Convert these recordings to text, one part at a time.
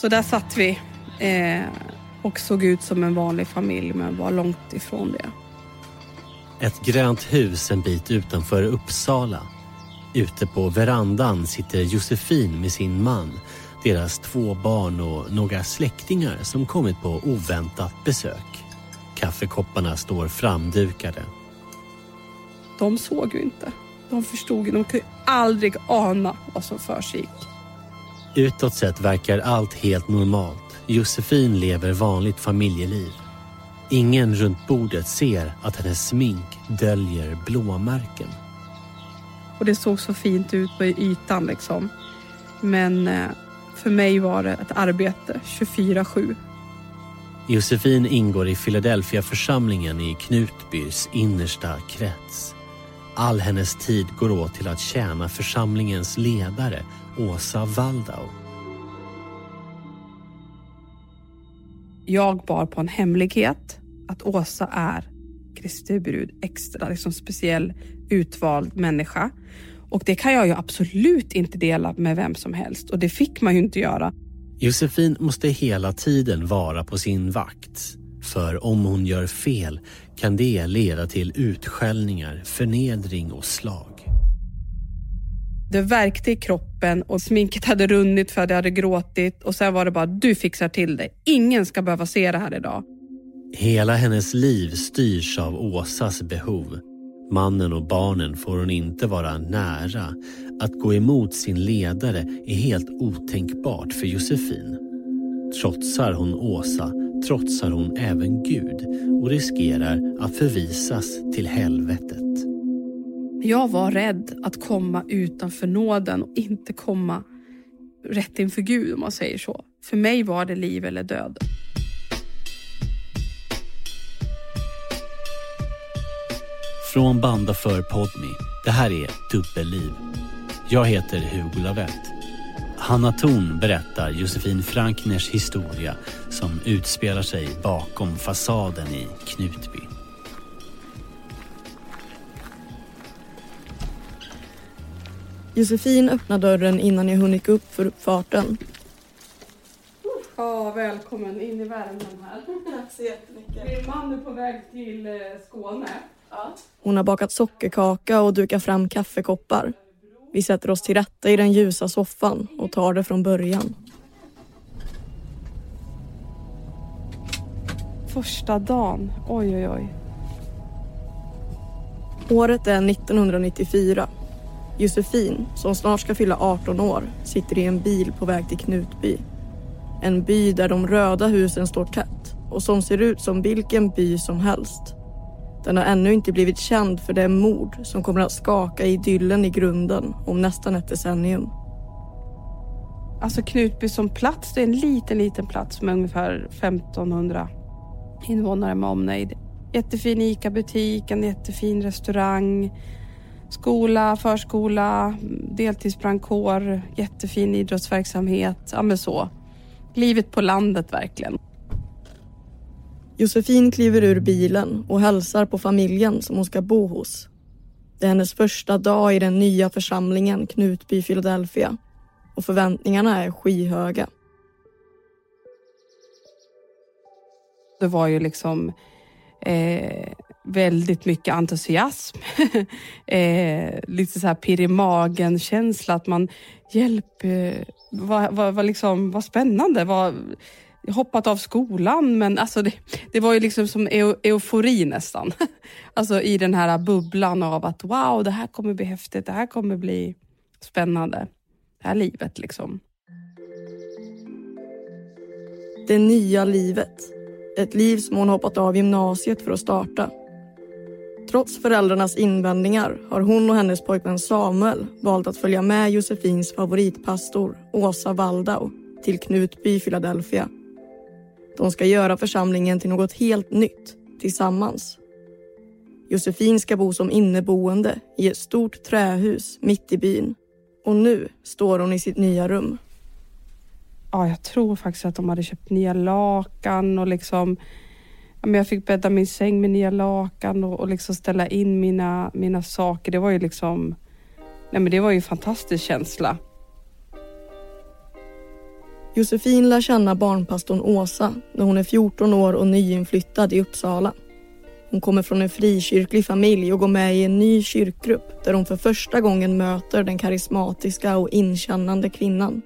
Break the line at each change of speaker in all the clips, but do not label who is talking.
Så där satt vi eh, och såg ut som en vanlig familj men var långt ifrån det.
Ett grönt hus en bit utanför Uppsala. Ute på verandan sitter Josefin med sin man, deras två barn och några släktingar som kommit på oväntat besök. Kaffekopparna står framdukade.
De såg ju inte. De förstod ju. De kunde aldrig ana vad som försiggick.
Utåt sett verkar allt helt normalt. Josefin lever vanligt familjeliv. Ingen runt bordet ser att hennes smink döljer blåmärken.
Och det såg så fint ut på ytan liksom. Men eh, för mig var det ett arbete 24-7.
Josefin ingår i Philadelphia-församlingen i Knutbys innersta krets. All hennes tid går åt till att tjäna församlingens ledare, Åsa Waldau.
Jag bar på en hemlighet att Åsa är Kristi brud, extra liksom speciell utvald människa. Och det kan jag ju absolut inte dela med vem som helst och det fick man ju inte göra.
Josefin måste hela tiden vara på sin vakt. För om hon gör fel kan det leda till utskällningar, förnedring och slag.
Det värkte i kroppen och sminket hade runnit för att jag hade gråtit och sen var det bara du fixar till det. Ingen ska behöva se det här idag.
Hela hennes liv styrs av Åsas behov. Mannen och barnen får hon inte vara nära. Att gå emot sin ledare är helt otänkbart för Josefin. Trotsar hon Åsa trotsar hon även Gud och riskerar att förvisas till helvetet.
Jag var rädd att komma utanför nåden och inte komma rätt inför Gud om man säger så. För mig var det liv eller död.
Från Banda för Podmi. Det här är Dubbelliv. Jag heter Hugo Lavett. Hanna Thorn berättar Josefin Frankners historia som utspelar sig bakom fasaden i Knutby.
Josefin öppnar dörren innan jag hunnit gå upp för uppfarten.
Ja, välkommen in i värmen här.
Tack så jättemycket.
Min man är på väg till eh, Skåne.
Ja. Hon har bakat sockerkaka och dukat fram kaffekoppar. Vi sätter oss till rätta i den ljusa soffan och tar det från början.
Första dagen. Oj, oj, oj.
Året är 1994. Josefin, som snart ska fylla 18 år, sitter i en bil på väg till Knutby. En by där de röda husen står tätt och som ser ut som vilken by som helst. Den har ännu inte blivit känd för det mord som kommer att skaka idyllen i grunden om nästan ett decennium.
Alltså Knutby som plats, det är en liten, liten plats med ungefär 1500 invånare med omnejd. Jättefin ICA-butik, en jättefin restaurang, skola, förskola, deltidsbrandkår, jättefin idrottsverksamhet. Ja men så. Livet på landet verkligen.
Josefin kliver ur bilen och hälsar på familjen som hon ska bo hos. Det är hennes första dag i den nya församlingen Knutby Philadelphia och förväntningarna är skyhöga.
Det var ju liksom eh, väldigt mycket entusiasm. eh, lite så här pirr i magen-känsla att man, hjälp, eh, vad, vad, vad, liksom, vad spännande. Vad, hoppat av skolan, men alltså det, det var ju liksom som eu, eufori nästan. alltså i den här bubblan av att wow, det här kommer bli häftigt, det här kommer bli spännande. Det här livet liksom.
Det nya livet. Ett liv som hon hoppat av gymnasiet för att starta. Trots föräldrarnas invändningar har hon och hennes pojkvän Samuel valt att följa med Josefins favoritpastor Åsa Waldau till Knutby, Philadelphia de ska göra församlingen till något helt nytt tillsammans. Josefin ska bo som inneboende i ett stort trähus mitt i byn. Och nu står hon i sitt nya rum.
Ja, jag tror faktiskt att de hade köpt nya lakan och liksom jag fick bädda min säng med nya lakan och, och liksom ställa in mina, mina saker. Det var ju liksom... Nej men det var ju en fantastisk känsla.
Josefin lär känna barnpastorn Åsa när hon är 14 år och nyinflyttad i Uppsala. Hon kommer från en frikyrklig familj och går med i en ny kyrkgrupp där hon för första gången möter den karismatiska och inkännande kvinnan.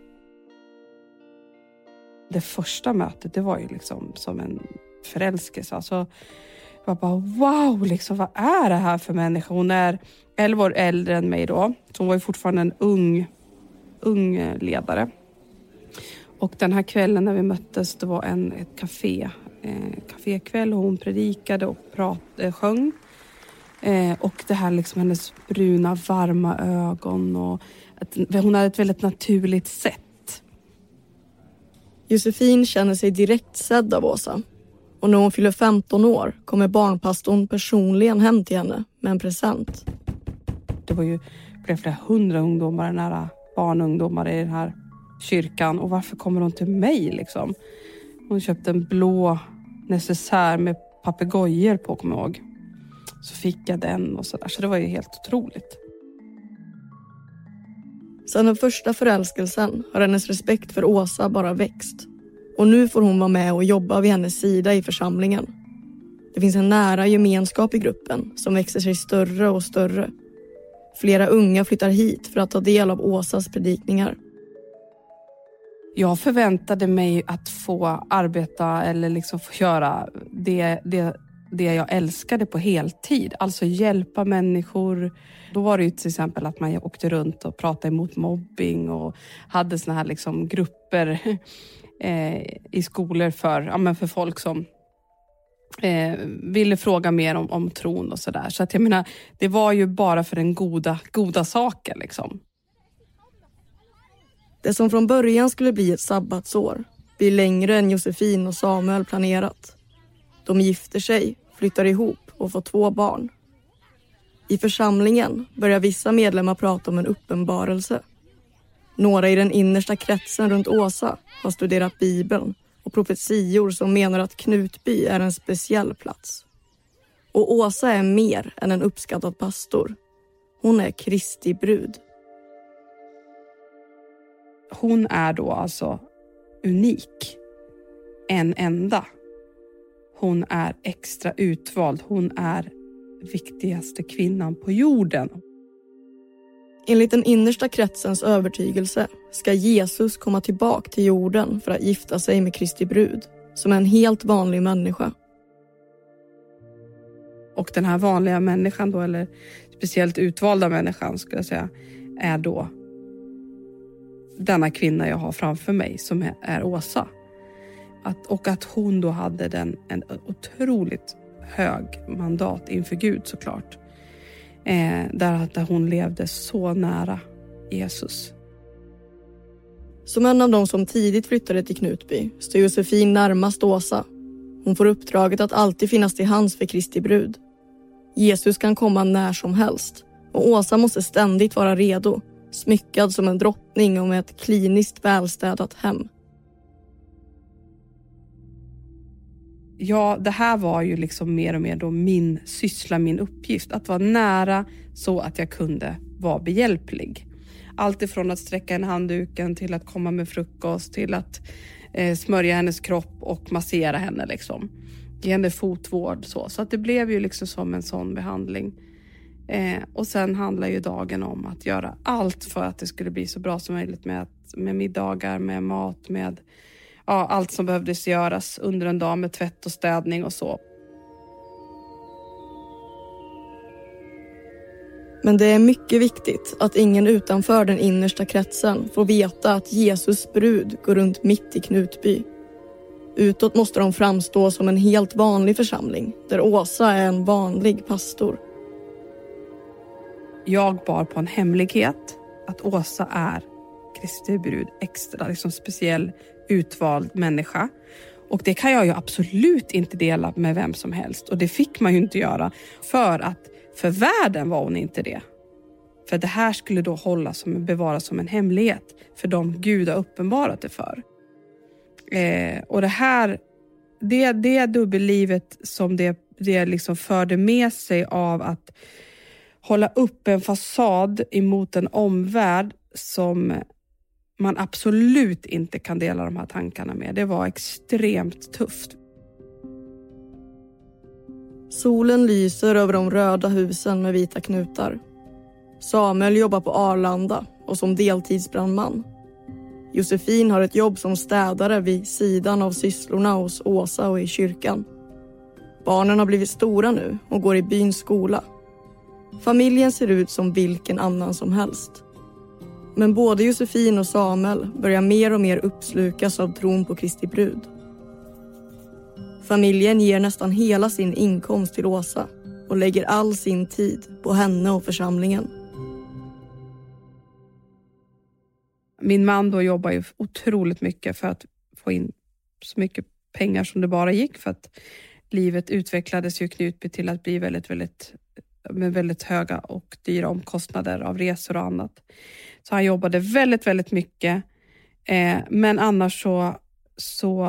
Det första mötet det var ju liksom som en förälskelse. Alltså, jag bara wow, liksom, vad är det här för människa? Hon är 11 år äldre än mig då, så hon var ju fortfarande en ung, ung eh, ledare. Och den här kvällen när vi möttes, det var en, ett café, eh, kafékväll och hon predikade och prat, eh, sjöng. Eh, och det här liksom hennes bruna varma ögon och att hon hade ett väldigt naturligt sätt.
Josefin känner sig direkt sedd av Åsa och när hon fyller 15 år kommer barnpastorn personligen hem till henne med en present.
Det var ju flera, flera hundra ungdomar, nära barn och ungdomar i den här kyrkan och varför kommer hon till mig liksom? Hon köpte en blå necessär med papegojor på, kommer jag ihåg. Så fick jag den och sådär, så det var ju helt otroligt.
Sedan den första förälskelsen har hennes respekt för Åsa bara växt. Och nu får hon vara med och jobba vid hennes sida i församlingen. Det finns en nära gemenskap i gruppen som växer sig större och större. Flera unga flyttar hit för att ta del av Åsas predikningar.
Jag förväntade mig att få arbeta eller liksom få göra det, det, det jag älskade på heltid. Alltså hjälpa människor. Då var det ju till exempel att man åkte runt och pratade emot mobbing och hade såna här liksom grupper eh, i skolor för, ja, men för folk som eh, ville fråga mer om, om tron och sådär. Så att jag menar, det var ju bara för den goda, goda saken. Liksom.
Det som från början skulle bli ett sabbatsår blir längre än Josefin och Samuel planerat. De gifter sig, flyttar ihop och får två barn. I församlingen börjar vissa medlemmar prata om en uppenbarelse. Några i den innersta kretsen runt Åsa har studerat Bibeln och profetior som menar att Knutby är en speciell plats. Och Åsa är mer än en uppskattad pastor. Hon är Kristi brud.
Hon är då alltså unik. En enda. Hon är extra utvald. Hon är viktigaste kvinnan på jorden.
Enligt den innersta kretsens övertygelse ska Jesus komma tillbaka till jorden för att gifta sig med Kristi brud, som är en helt vanlig människa.
Och den här vanliga människan då, eller speciellt utvalda människan skulle jag säga, är då denna kvinna jag har framför mig som är, Åsa. Att, och att hon då hade den, en otroligt hög mandat inför Gud såklart. Eh, där, där hon levde så nära Jesus.
Som en av de som tidigt flyttade till Knutby står Josefin närmast Åsa. Hon får uppdraget att alltid finnas till hands för Kristi brud. Jesus kan komma när som helst och Åsa måste ständigt vara redo smyckad som en drottning och med ett kliniskt välstädat hem.
Ja, det här var ju liksom mer och mer då min syssla, min uppgift. Att vara nära så att jag kunde vara behjälplig. Allt ifrån att sträcka en handduken till att komma med frukost till att eh, smörja hennes kropp och massera henne. Liksom. Ge henne fotvård. Så, så att det blev ju liksom som en sån behandling. Eh, och sen handlar ju dagen om att göra allt för att det skulle bli så bra som möjligt med, med middagar, med mat, med ja, allt som behövdes göras under en dag med tvätt och städning och så.
Men det är mycket viktigt att ingen utanför den innersta kretsen får veta att Jesus brud går runt mitt i Knutby. Utåt måste de framstå som en helt vanlig församling där Åsa är en vanlig pastor.
Jag bar på en hemlighet att Åsa är Kristi brud, extra liksom speciell utvald människa. Och det kan jag ju absolut inte dela med vem som helst och det fick man ju inte göra för att för världen var hon inte det. För det här skulle då hållas som, bevaras som en hemlighet för de Gud har uppenbarat det för. Eh, och det här, det, det dubbellivet som det, det liksom förde med sig av att hålla upp en fasad emot en omvärld som man absolut inte kan dela de här tankarna med. Det var extremt tufft.
Solen lyser över de röda husen med vita knutar. Samuel jobbar på Arlanda och som deltidsbrandman. Josefin har ett jobb som städare vid sidan av sysslorna hos Åsa och i kyrkan. Barnen har blivit stora nu och går i byns skola. Familjen ser ut som vilken annan som helst. Men både Josefin och Samuel börjar mer och mer uppslukas av tron på Kristi brud. Familjen ger nästan hela sin inkomst till Åsa och lägger all sin tid på henne och församlingen.
Min man då jobbar ju otroligt mycket för att få in så mycket pengar som det bara gick för att livet utvecklades ju Knutby till att bli väldigt, väldigt med väldigt höga och dyra omkostnader av resor och annat. Så han jobbade väldigt, väldigt mycket. Eh, men annars så, så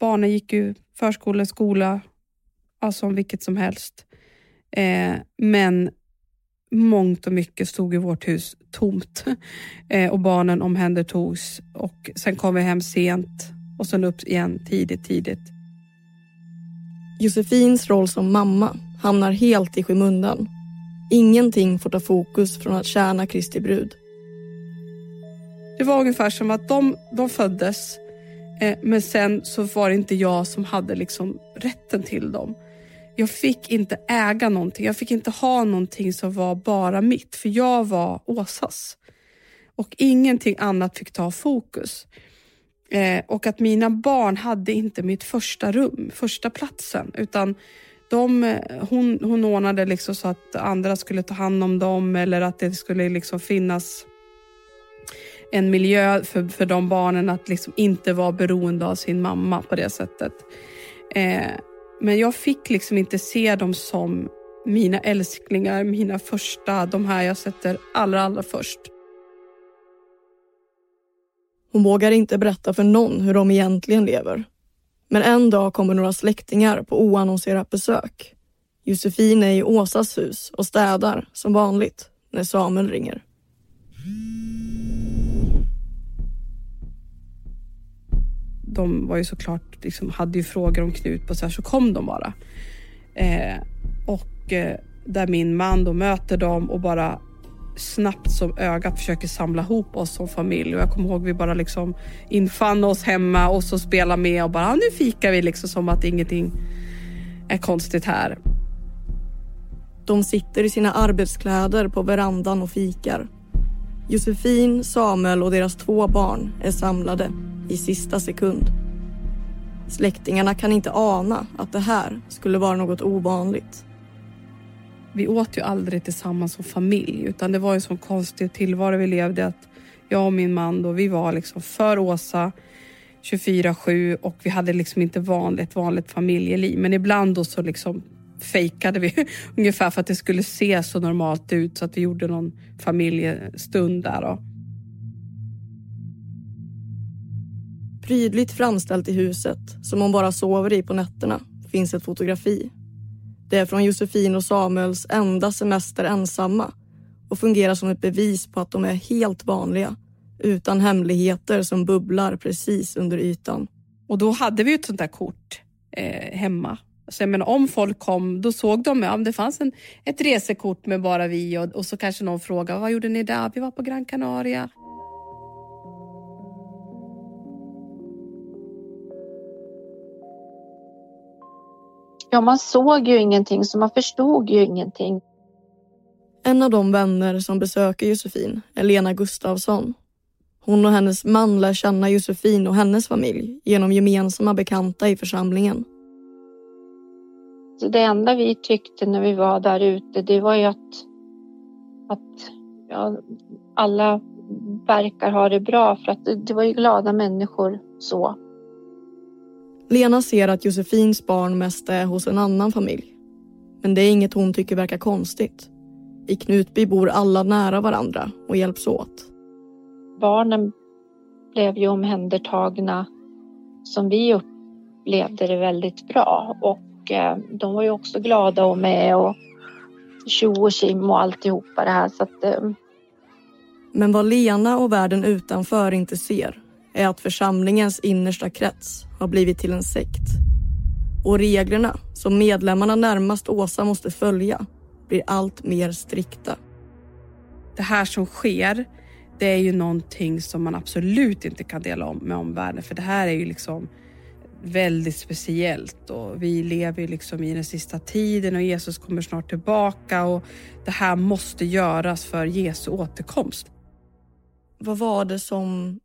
barnen gick ju förskola, skola, alltså om vilket som helst. Eh, men mångt och mycket stod i vårt hus tomt eh, och barnen omhändertogs och sen kom vi hem sent och sen upp igen tidigt, tidigt.
Josefins roll som mamma hamnar helt i skymundan. Ingenting får ta fokus från att tjäna Kristi brud.
Det var ungefär som att de, de föddes eh, men sen så var det inte jag som hade liksom rätten till dem. Jag fick inte äga någonting. Jag fick inte ha någonting som var bara mitt för jag var Åsas. Och ingenting annat fick ta fokus. Eh, och att mina barn hade inte mitt första rum, första platsen, utan de, eh, hon, hon ordnade liksom så att andra skulle ta hand om dem eller att det skulle liksom finnas en miljö för, för de barnen att liksom inte vara beroende av sin mamma på det sättet. Eh, men jag fick liksom inte se dem som mina älsklingar, mina första, de här jag sätter allra, allra först.
Hon vågar inte berätta för någon hur de egentligen lever. Men en dag kommer några släktingar på oannonserat besök. Josefin är i Åsas hus och städar som vanligt när Samuel ringer.
De var ju såklart, liksom, hade ju frågor om Knut och så här, så kom de bara. Eh, och eh, där min man då möter dem och bara snabbt som ögat försöker samla ihop oss som familj. Och jag kommer ihåg vi bara liksom infann oss hemma och så spela med och bara ah, nu fikar vi liksom som att ingenting är konstigt här.
De sitter i sina arbetskläder på verandan och fikar. Josefin, Samuel och deras två barn är samlade i sista sekund. Släktingarna kan inte ana att det här skulle vara något ovanligt.
Vi åt ju aldrig tillsammans som familj utan det var en sån konstig tillvaro vi levde att jag och min man då, vi var liksom för Åsa 24-7 och vi hade liksom inte vanligt, vanligt familjeliv. Men ibland då så liksom fejkade vi ungefär för att det skulle se så normalt ut så att vi gjorde någon familjestund där. Då.
Prydligt framställt i huset, som hon bara sover i på nätterna, finns ett fotografi det är från Josefin och Samuels enda semester ensamma och fungerar som ett bevis på att de är helt vanliga utan hemligheter som bubblar precis under ytan.
Och då hade vi ett sånt där kort eh, hemma. Så jag menar, om folk kom, då såg de ja, det fanns en, ett resekort med bara vi och, och så kanske någon frågade vad gjorde ni där? Vi var på Gran Canaria.
Ja, man såg ju ingenting så man förstod ju ingenting.
En av de vänner som besöker Josefin är Lena Gustavsson. Hon och hennes man lär känna Josefin och hennes familj genom gemensamma bekanta i församlingen.
Det enda vi tyckte när vi var där ute, det var ju att, att ja, alla verkar ha det bra för att det, det var ju glada människor så.
Lena ser att Josefins barn mest är hos en annan familj. Men det är inget hon tycker verkar konstigt. I Knutby bor alla nära varandra och hjälps åt.
Barnen blev ju omhändertagna som vi upplevde det väldigt bra och de var ju också glada och med och tjo och kim och alltihopa det här så att eh,
Men vad Lena och världen utanför inte ser är att församlingens innersta krets har blivit till en sekt. Och reglerna som medlemmarna närmast Åsa måste följa blir allt mer strikta.
Det här som sker, det är ju någonting som man absolut inte kan dela om med omvärlden för det här är ju liksom väldigt speciellt och vi lever ju liksom i den sista tiden och Jesus kommer snart tillbaka och det här måste göras för Jesu återkomst.
Vad var det som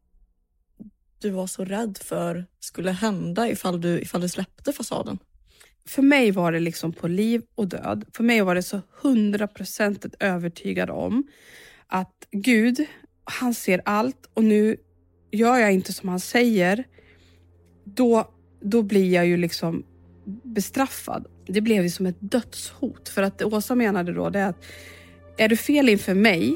du var så rädd för skulle hända ifall du, ifall du släppte fasaden?
För mig var det liksom på liv och död. För mig var det så hundraprocentigt övertygad om att Gud, han ser allt och nu gör jag inte som han säger, då, då blir jag ju liksom bestraffad. Det blev ju som ett dödshot. För att Åsa menade då det att är du fel inför mig,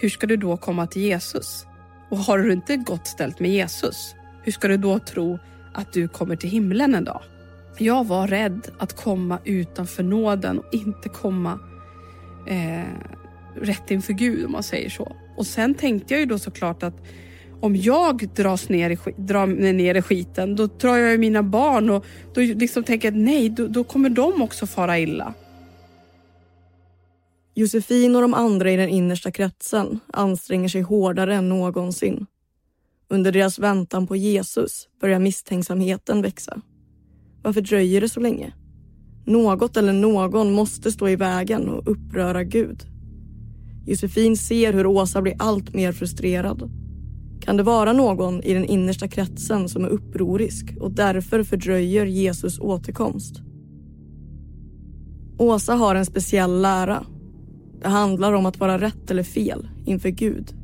hur ska du då komma till Jesus? Och har du inte gott ställt med Jesus, hur ska du då tro att du kommer till himlen en dag? Jag var rädd att komma utanför nåden och inte komma eh, rätt inför Gud om man säger så. Och sen tänkte jag ju då såklart att om jag dras ner i, drar ner i skiten, då drar jag ju mina barn och då liksom tänker jag att nej, då, då kommer de också fara illa.
Josefin och de andra i den innersta kretsen anstränger sig hårdare än någonsin. Under deras väntan på Jesus börjar misstänksamheten växa. Varför dröjer det så länge? Något eller någon måste stå i vägen och uppröra Gud. Josefin ser hur Åsa blir allt mer frustrerad. Kan det vara någon i den innersta kretsen som är upprorisk och därför fördröjer Jesus återkomst? Åsa har en speciell lära det handlar om att vara rätt eller fel inför Gud.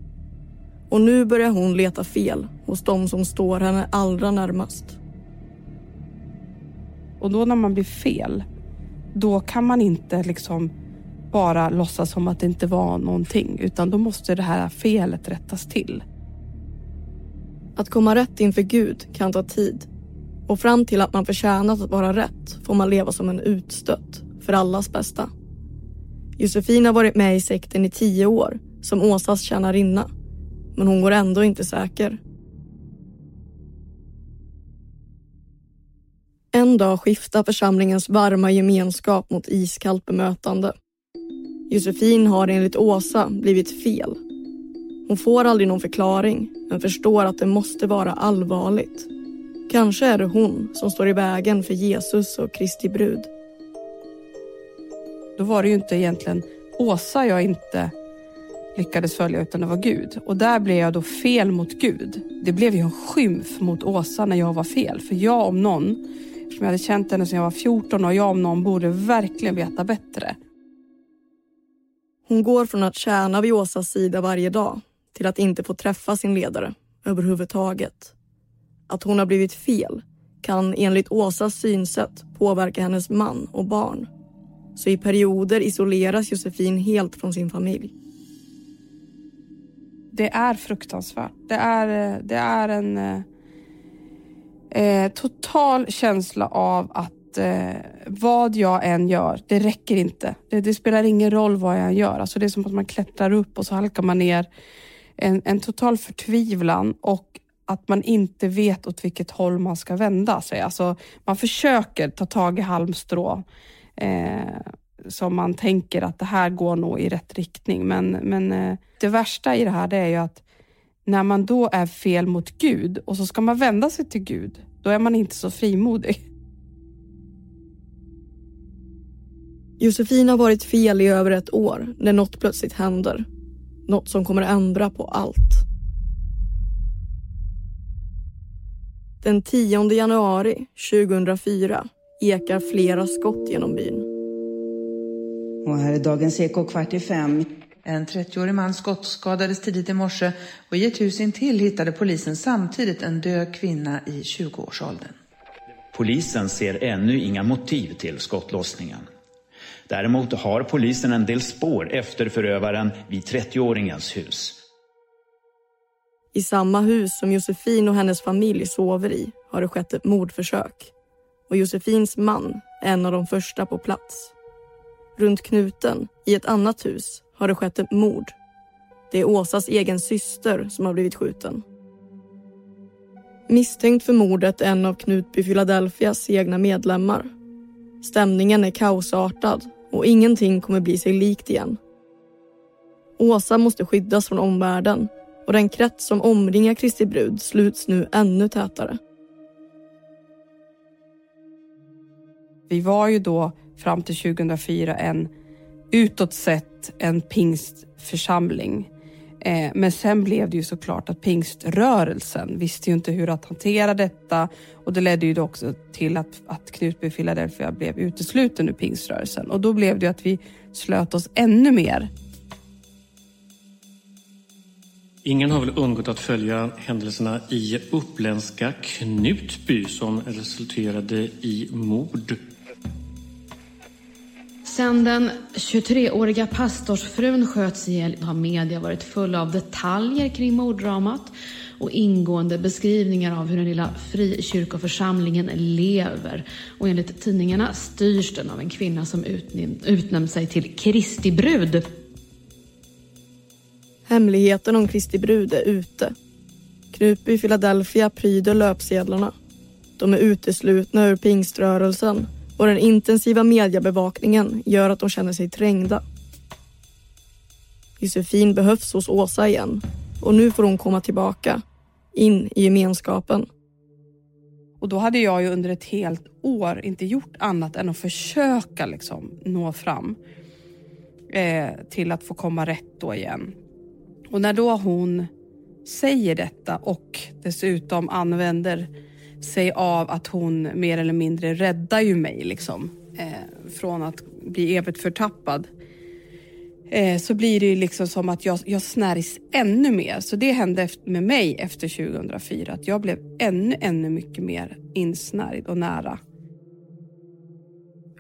Och nu börjar hon leta fel hos de som står henne allra närmast.
Och då när man blir fel, då kan man inte liksom bara låtsas som att det inte var någonting, utan då måste det här felet rättas till.
Att komma rätt inför Gud kan ta tid. Och fram till att man förtjänat att vara rätt får man leva som en utstött, för allas bästa. Josefin har varit med i sekten i tio år som Åsas tjänarinna. Men hon går ändå inte säker. En dag skiftar församlingens varma gemenskap mot iskallt bemötande. Josefin har enligt Åsa blivit fel. Hon får aldrig någon förklaring men förstår att det måste vara allvarligt. Kanske är det hon som står i vägen för Jesus och Kristi brud.
Då var det ju inte egentligen Åsa jag inte lyckades följa utan det var Gud. Och där blev jag då fel mot Gud. Det blev ju en skymf mot Åsa när jag var fel. För jag om någon, som jag hade känt henne sedan jag var 14 och jag om någon borde verkligen veta bättre.
Hon går från att tjäna vid Åsas sida varje dag till att inte få träffa sin ledare överhuvudtaget. Att hon har blivit fel kan enligt Åsas synsätt påverka hennes man och barn så i perioder isoleras Josefin helt från sin familj.
Det är fruktansvärt. Det är, det är en eh, total känsla av att eh, vad jag än gör, det räcker inte. Det, det, spelar ingen roll vad jag än gör. Alltså det är som att man klättrar upp och så halkar man ner. En, en total förtvivlan och att man inte vet åt vilket håll man ska vända sig. Alltså, man försöker ta tag i halmstrå eh, som man tänker att det här går nog i rätt riktning. Men, men eh, det värsta i det här det är ju att när man då är fel mot Gud och så ska man vända sig till Gud, då är man inte så frimodig.
Josefin har varit fel i över ett år när något plötsligt händer. Något som kommer att ändra på allt. Den 10 januari 2004 ekar flera skott genom byn.
Och här är dagens Eko kvart i fem. En 30-årig man skottskadades tidigt i morse och i ett hus intill hittade polisen samtidigt en död kvinna i 20-årsåldern.
Polisen ser ännu inga motiv till skottlossningen. Däremot har polisen en del spår efter förövaren vid 30-åringens hus.
I samma hus som Josefin och hennes familj sover i har det skett ett mordförsök och Josefins man är en av de första på plats. Runt knuten, i ett annat hus, har det skett ett mord. Det är Åsas egen syster som har blivit skjuten. Misstänkt för mordet är en av Knutby Philadelphias egna medlemmar. Stämningen är kaosartad och ingenting kommer bli sig likt igen. Åsa måste skyddas från omvärlden och den krets som omringar Kristi brud sluts nu ännu tätare.
Vi var ju då fram till 2004 en utåt sett en pingstförsamling. Eh, men sen blev det ju såklart att pingströrelsen visste ju inte hur att hantera detta. Och det ledde ju då också till att, att Knutby Philadelphia blev utesluten ur pingströrelsen. Och då blev det ju att vi slöt oss ännu mer.
Ingen har väl undgått att följa händelserna i uppländska Knutby som resulterade i mord.
Sen den 23-åriga pastorsfrun sköts ihjäl har media varit fulla av detaljer kring morddramat och ingående beskrivningar av hur den lilla frikyrkoförsamlingen lever. Och enligt tidningarna styrs den av en kvinna som utnämnt sig till Kristi brud.
Hemligheten om Kristi brud är ute. Knutby Philadelphia pryder löpsedlarna. De är uteslutna ur pingströrelsen och den intensiva mediebevakningen gör att de känner sig trängda. Josefin behövs hos Åsa igen och nu får hon komma tillbaka, in i gemenskapen.
Och då hade jag ju under ett helt år inte gjort annat än att försöka liksom nå fram eh, till att få komma rätt då igen. Och när då hon säger detta och dessutom använder sig av att hon mer eller mindre räddar ju mig liksom eh, från att bli evigt förtappad. Eh, så blir det ju liksom som att jag, jag snärjs ännu mer. Så det hände med mig efter 2004 att jag blev ännu, ännu mycket mer insnärjd och nära.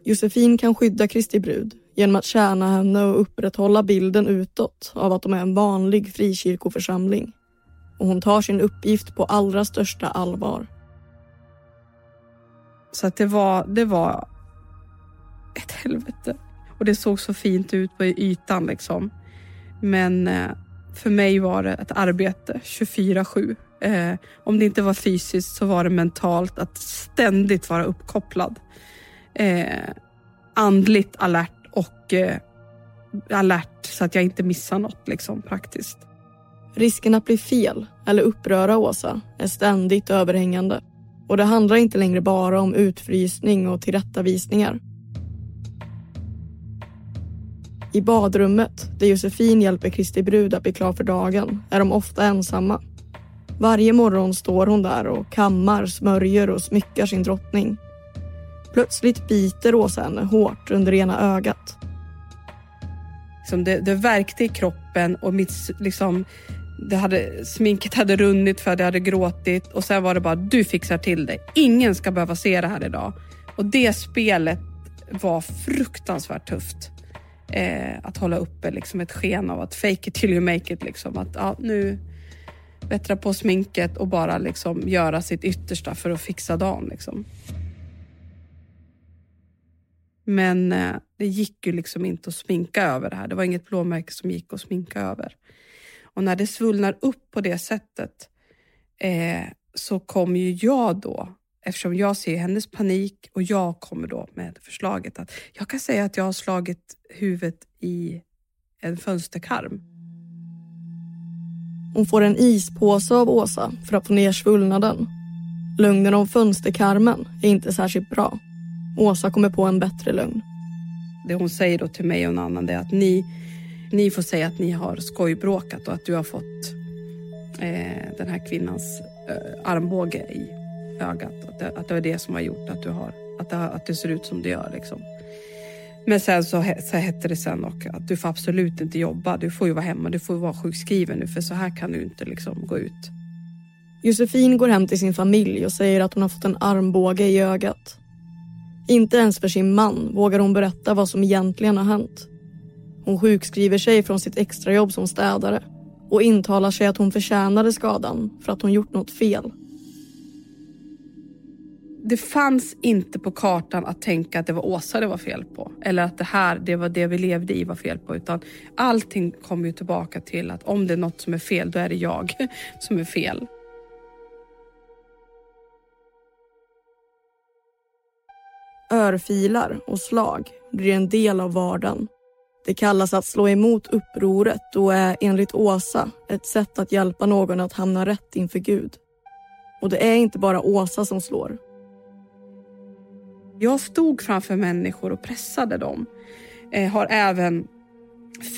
Josefin kan skydda Kristi brud genom att tjäna henne och upprätthålla bilden utåt av att de är en vanlig frikyrkoförsamling. Och hon tar sin uppgift på allra största allvar.
Så att det var, det var ett helvete. Och det såg så fint ut på ytan liksom. Men eh, för mig var det ett arbete 24-7. Eh, om det inte var fysiskt så var det mentalt att ständigt vara uppkopplad. Eh, andligt alert och eh, alert så att jag inte missar något liksom praktiskt.
Risken att bli fel eller uppröra Åsa är ständigt överhängande. Och det handlar inte längre bara om utfrysning och tillrättavisningar. I badrummet, där Josefin hjälper Kristi brud att bli klar för dagen, är de ofta ensamma. Varje morgon står hon där och kammar, smörjer och smyckar sin drottning. Plötsligt biter Åsa henne hårt under ena ögat.
Liksom det, det värkte i kroppen och mitt, liksom, det hade, sminket hade runnit för att jag hade gråtit och sen var det bara du fixar till det. Ingen ska behöva se det här idag. Och det spelet var fruktansvärt tufft. Eh, att hålla uppe liksom ett sken av att fake it till you make it. Liksom. Att ja, nu bättra på sminket och bara liksom göra sitt yttersta för att fixa dagen. Liksom. Men eh, det gick ju liksom inte att sminka över det här. Det var inget blåmärke som gick att sminka över. Och när det svullnar upp på det sättet eh, så kommer ju jag då, eftersom jag ser hennes panik och jag kommer då med förslaget att jag kan säga att jag har slagit huvudet i en fönsterkarm.
Hon får en ispåse av Åsa för att få ner svullnaden. Lögnen om fönsterkarmen är inte särskilt bra. Åsa kommer på en bättre lögn.
Det hon säger då till mig och en annan är att ni ni får säga att ni har skojbråkat och att du har fått eh, den här kvinnans eh, armbåge i ögat. Att det, att det var det som har gjort att du, har, att det, att det ser ut som det gör. Liksom. Men sen så, så hette det sen och att du får absolut inte jobba. Du får ju vara hemma, du får vara sjukskriven nu för så här kan du inte liksom gå ut.
Josefin går hem till sin familj och säger att hon har fått en armbåge i ögat. Inte ens för sin man vågar hon berätta vad som egentligen har hänt. Hon sjukskriver sig från sitt extrajobb som städare och intalar sig att hon förtjänade skadan för att hon gjort något fel.
det fanns inte på kartan att tänka att det var Åsa det var fel på. Eller att det här, det var det vi levde i var fel på. Utan allting kommer ju tillbaka till att om det är något som är fel, då är det jag som är fel.
Örfilar och slag blir en del av vardagen. Det kallas att slå emot upproret och är enligt Åsa ett sätt att hjälpa någon att hamna rätt inför Gud. Och det är inte bara Åsa som slår.
Jag stod framför människor och pressade dem. Eh, har även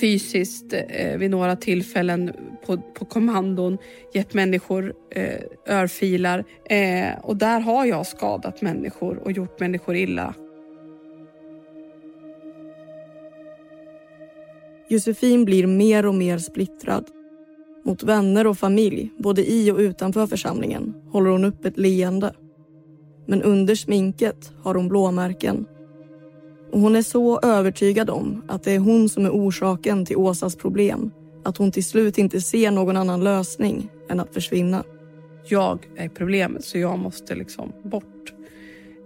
fysiskt eh, vid några tillfällen på, på kommandon gett människor eh, örfilar. Eh, och där har jag skadat människor och gjort människor illa.
Josefin blir mer och mer splittrad. Mot vänner och familj, både i och utanför församlingen, håller hon upp ett leende. Men under sminket har hon blåmärken. Och hon är så övertygad om att det är hon som är orsaken till Åsas problem att hon till slut inte ser någon annan lösning än att försvinna.
Jag är problemet, så jag måste liksom bort.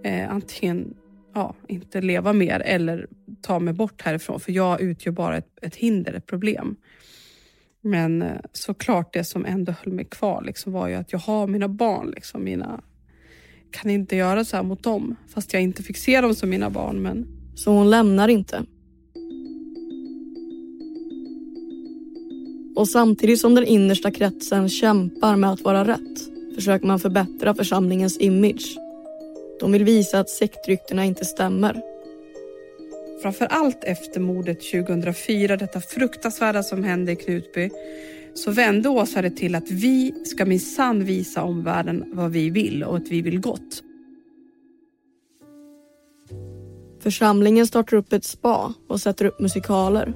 Eh, antingen ja, inte leva mer eller ta mig bort härifrån, för jag utgör bara ett, ett hinder, ett problem. Men eh, såklart det som ändå höll mig kvar liksom, var ju att jag har mina barn, liksom, mina kan inte göra så här mot dem, fast jag inte fick se dem som mina barn. Men...
Så hon lämnar inte. Och samtidigt som den innersta kretsen kämpar med att vara rätt försöker man förbättra församlingens image. De vill visa att sektryktena inte stämmer.
Framför allt efter mordet 2004, detta fruktansvärda som hände i Knutby, så vände Åsa det till att vi ska minsann visa omvärlden vad vi vill och att vi vill gott.
Församlingen startar upp ett spa och sätter upp musikaler.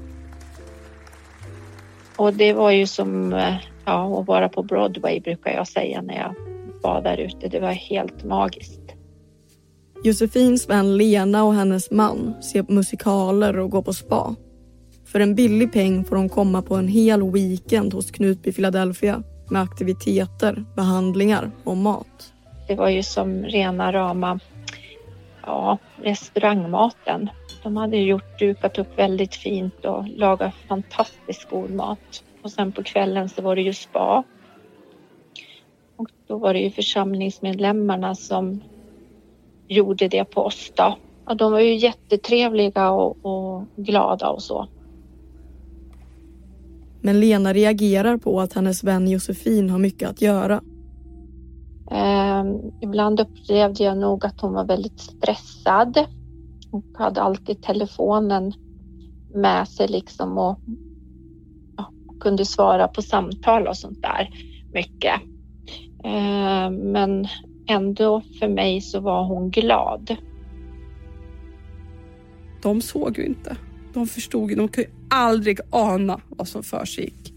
Och det var ju som eh, ja, att vara på Broadway brukar jag säga när jag var där ute. Det var helt magiskt.
Josefins vän Lena och hennes man ser på musikaler och går på spa. För en billig peng får de komma på en hel weekend hos Knutby Philadelphia med aktiviteter, behandlingar och mat.
Det var ju som rena rama ja, restaurangmaten. De hade gjort, dukat upp väldigt fint och lagat fantastiskt god mat. Och sen på kvällen så var det ju spa. Och då var det ju församlingsmedlemmarna som gjorde det på oss då. Och de var ju jättetrevliga och, och glada och så.
Men Lena reagerar på att hennes vän Josefin har mycket att göra.
Eh, ibland upplevde jag nog att hon var väldigt stressad och hade alltid telefonen med sig liksom och ja, kunde svara på samtal och sånt där mycket. Eh, men ändå för mig så var hon glad.
De såg ju inte. De förstod ju. De kunde aldrig ana vad som försiggick.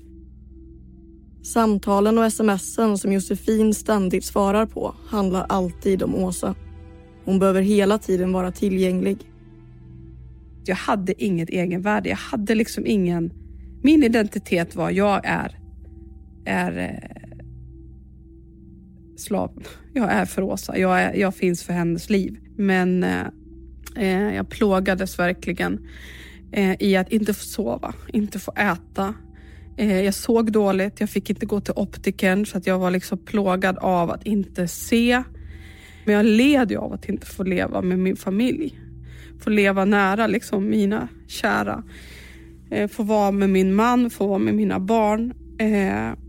Samtalen och smsen som Josefin ständigt svarar på handlar alltid om Åsa. Hon behöver hela tiden vara tillgänglig.
Jag hade inget egenvärde. Jag hade liksom ingen... Min identitet var jag är, är eh, slav. Jag är för Åsa. Jag, är, jag finns för hennes liv. Men eh, eh, jag plågades verkligen eh, i att inte få sova, inte få äta. Eh, jag såg dåligt, jag fick inte gå till optikern så att jag var liksom plågad av att inte se. Men jag led ju av att inte få leva med min familj. Få leva nära liksom mina kära. Eh, få vara med min man, få vara med mina barn. Eh,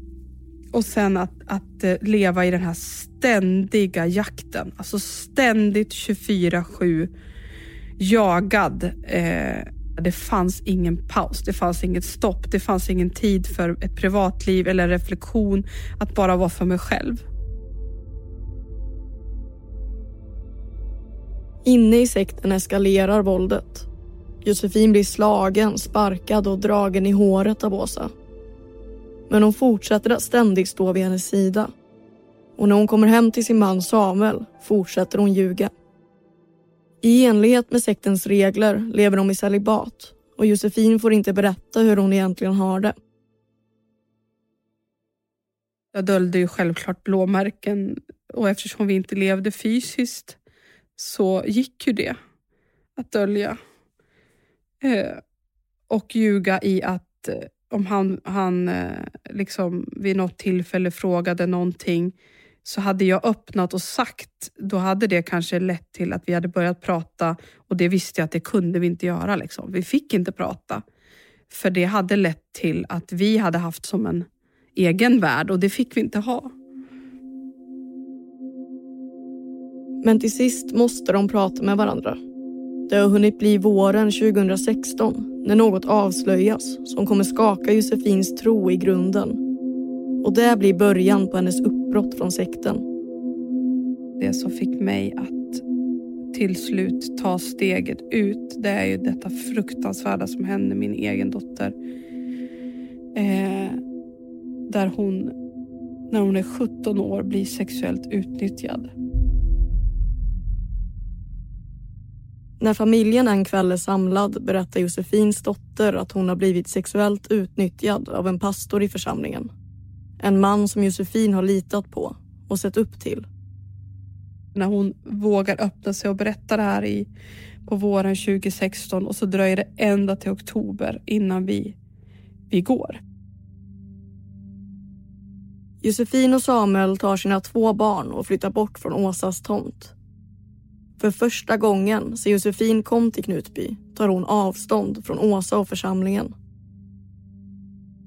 och sen att, att eh, leva i den här ständiga jakten. Alltså ständigt 24-7 jagad. Eh, det fanns ingen paus, det fanns inget stopp, det fanns ingen tid för ett privatliv eller reflektion, att bara vara för mig själv.
Inne i sekten eskalerar våldet. Josefin blir slagen, sparkad och dragen i håret av Åsa. Men hon fortsätter att ständigt stå vid hennes sida. Och när hon kommer hem till sin man Samuel fortsätter hon ljuga. I enlighet med sektens regler lever de i celibat och Josefin får inte berätta hur hon egentligen har det.
Jag döljde ju självklart blåmärken och eftersom vi inte levde fysiskt så gick ju det att dölja. Eh, och ljuga i att eh, om han, han eh, liksom vid något tillfälle frågade någonting så hade jag öppnat och sagt, då hade det kanske lett till att vi hade börjat prata och det visste jag att det kunde vi inte göra. Liksom. Vi fick inte prata. För det hade lett till att vi hade haft som en egen värld och det fick vi inte ha.
Men till sist måste de prata med varandra. Det har hunnit bli våren 2016 när något avslöjas som kommer skaka Josefins tro i grunden. Och det blir början på hennes uppbrott från sekten.
Det som fick mig att till slut ta steget ut, det är ju detta fruktansvärda som hände min egen dotter. Eh, där hon, när hon är 17 år, blir sexuellt utnyttjad.
När familjen en kväll är samlad berättar Josefins dotter att hon har blivit sexuellt utnyttjad av en pastor i församlingen. En man som Josefin har litat på och sett upp till.
När hon vågar öppna sig och berätta det här i, på våren 2016 och så dröjer det ända till oktober innan vi, vi går.
Josefin och Samuel tar sina två barn och flyttar bort från Åsas tomt. För första gången sen Josefin kom till Knutby tar hon avstånd från Åsa och församlingen.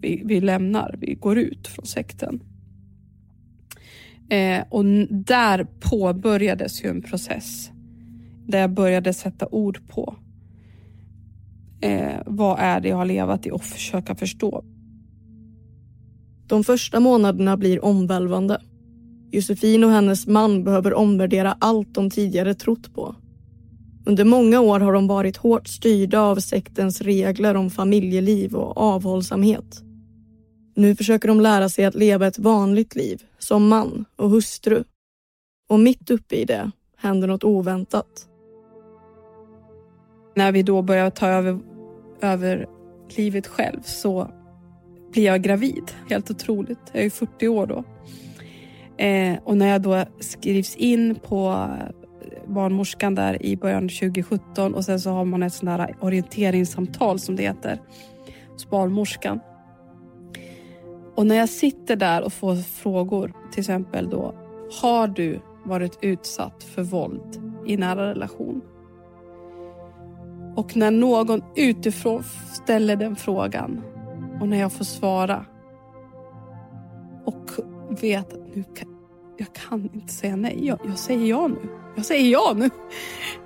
Vi, vi lämnar, vi går ut från sekten. Eh, och där påbörjades ju en process där jag började sätta ord på eh, vad är det jag har levat i och försöka förstå.
De första månaderna blir omvälvande. Josefin och hennes man behöver omvärdera allt de tidigare trott på. Under många år har de varit hårt styrda av sektens regler om familjeliv och avhållsamhet. Nu försöker de lära sig att leva ett vanligt liv som man och hustru. Och mitt uppe i det händer något oväntat.
När vi då börjar ta över, över livet själv så blir jag gravid. Helt otroligt. Jag är 40 år då. Eh, och när jag då skrivs in på barnmorskan där i början 2017 och sen så har man ett sånt där orienteringssamtal som det heter hos barnmorskan. Och när jag sitter där och får frågor, till exempel då, har du varit utsatt för våld i nära relation? Och när någon utifrån ställer den frågan och när jag får svara och vet att nu kan, jag kan inte säga nej. Jag, jag säger ja nu. Jag säger ja nu.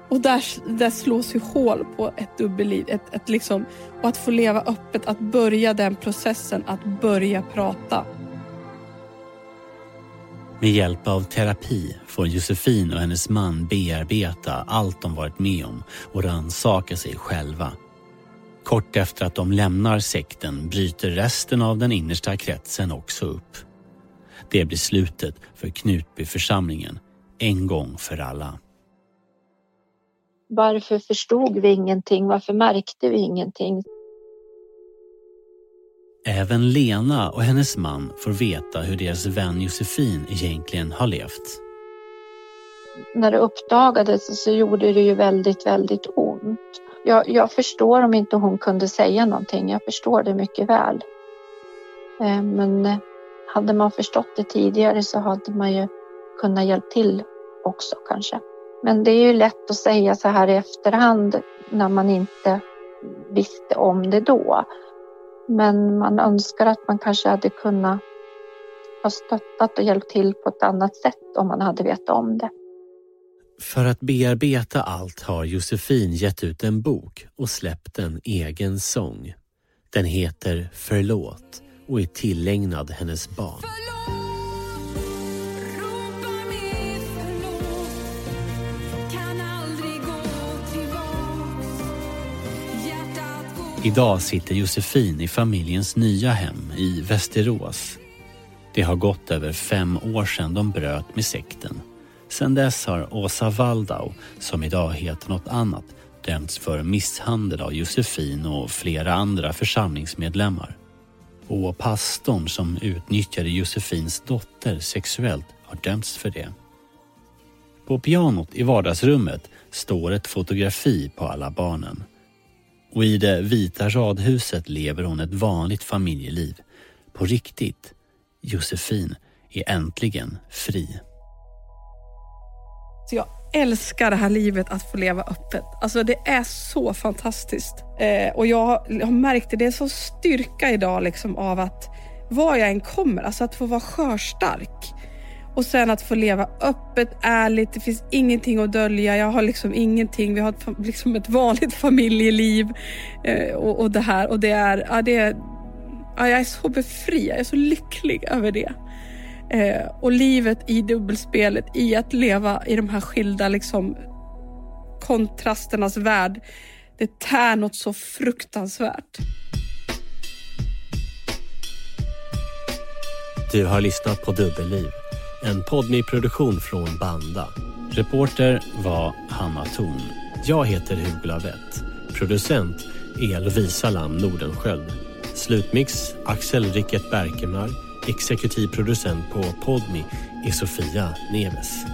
Och där, där slås ju hål på ett dubbelliv. Ett, ett liksom, och att få leva öppet, att börja den processen, att börja prata.
Med hjälp av terapi får Josefin och hennes man bearbeta allt de varit med om och rannsaka sig själva. Kort efter att de lämnar sekten bryter resten av den innersta kretsen också upp. Det blir slutet för Knutbyförsamlingen en gång för alla.
Varför förstod vi ingenting? Varför märkte vi ingenting?
Även Lena och hennes man får veta hur deras vän Josefin egentligen har levt.
När det uppdagades så gjorde det ju väldigt, väldigt ont. Jag, jag förstår om inte hon kunde säga någonting. Jag förstår det mycket väl. Eh, men eh, hade man förstått det tidigare så hade man ju kunnat hjälpa till också kanske. Men det är ju lätt att säga så här i efterhand när man inte visste om det då. Men man önskar att man kanske hade kunnat ha stöttat och hjälpt till på ett annat sätt om man hade vetat om det.
För att bearbeta allt har Josefin gett ut en bok och släppt en egen sång. Den heter Förlåt och är tillägnad hennes barn. Idag sitter Josefin i familjens nya hem i Västerås. Det har gått över fem år sedan de bröt med sekten. Sedan dess har Åsa Waldau, som idag heter något annat, dömts för misshandel av Josefin och flera andra församlingsmedlemmar. Och pastorn som utnyttjade Josefins dotter sexuellt har dömts för det. På pianot i vardagsrummet står ett fotografi på alla barnen. Och i det vita radhuset lever hon ett vanligt familjeliv. På riktigt. Josefin är äntligen fri.
Så jag älskar det här livet att få leva öppet. Alltså det är så fantastiskt. Eh, och jag har märkt det, det är så styrka idag liksom av att var jag än kommer, alltså att få vara skörstark. Och sen att få leva öppet, ärligt, det finns ingenting att dölja. Jag har liksom ingenting, vi har ett, liksom ett vanligt familjeliv. Eh, och, och, det här, och det är, ja, det är ja, jag är så befriad, jag är så lycklig över det. Eh, och livet i dubbelspelet, i att leva i de här skilda liksom, kontrasternas värld, det tär något så fruktansvärt.
Du har lyssnat på Dubbelliv, en podmi-produktion från Banda. Reporter var Hanna Thorn. Jag heter Hugo Lavett. Producent är Lovisa Lam Nordenskjöld. Slutmix Axel Rickert Berkemar Exekutiv producent på Podmi är Sofia Neves.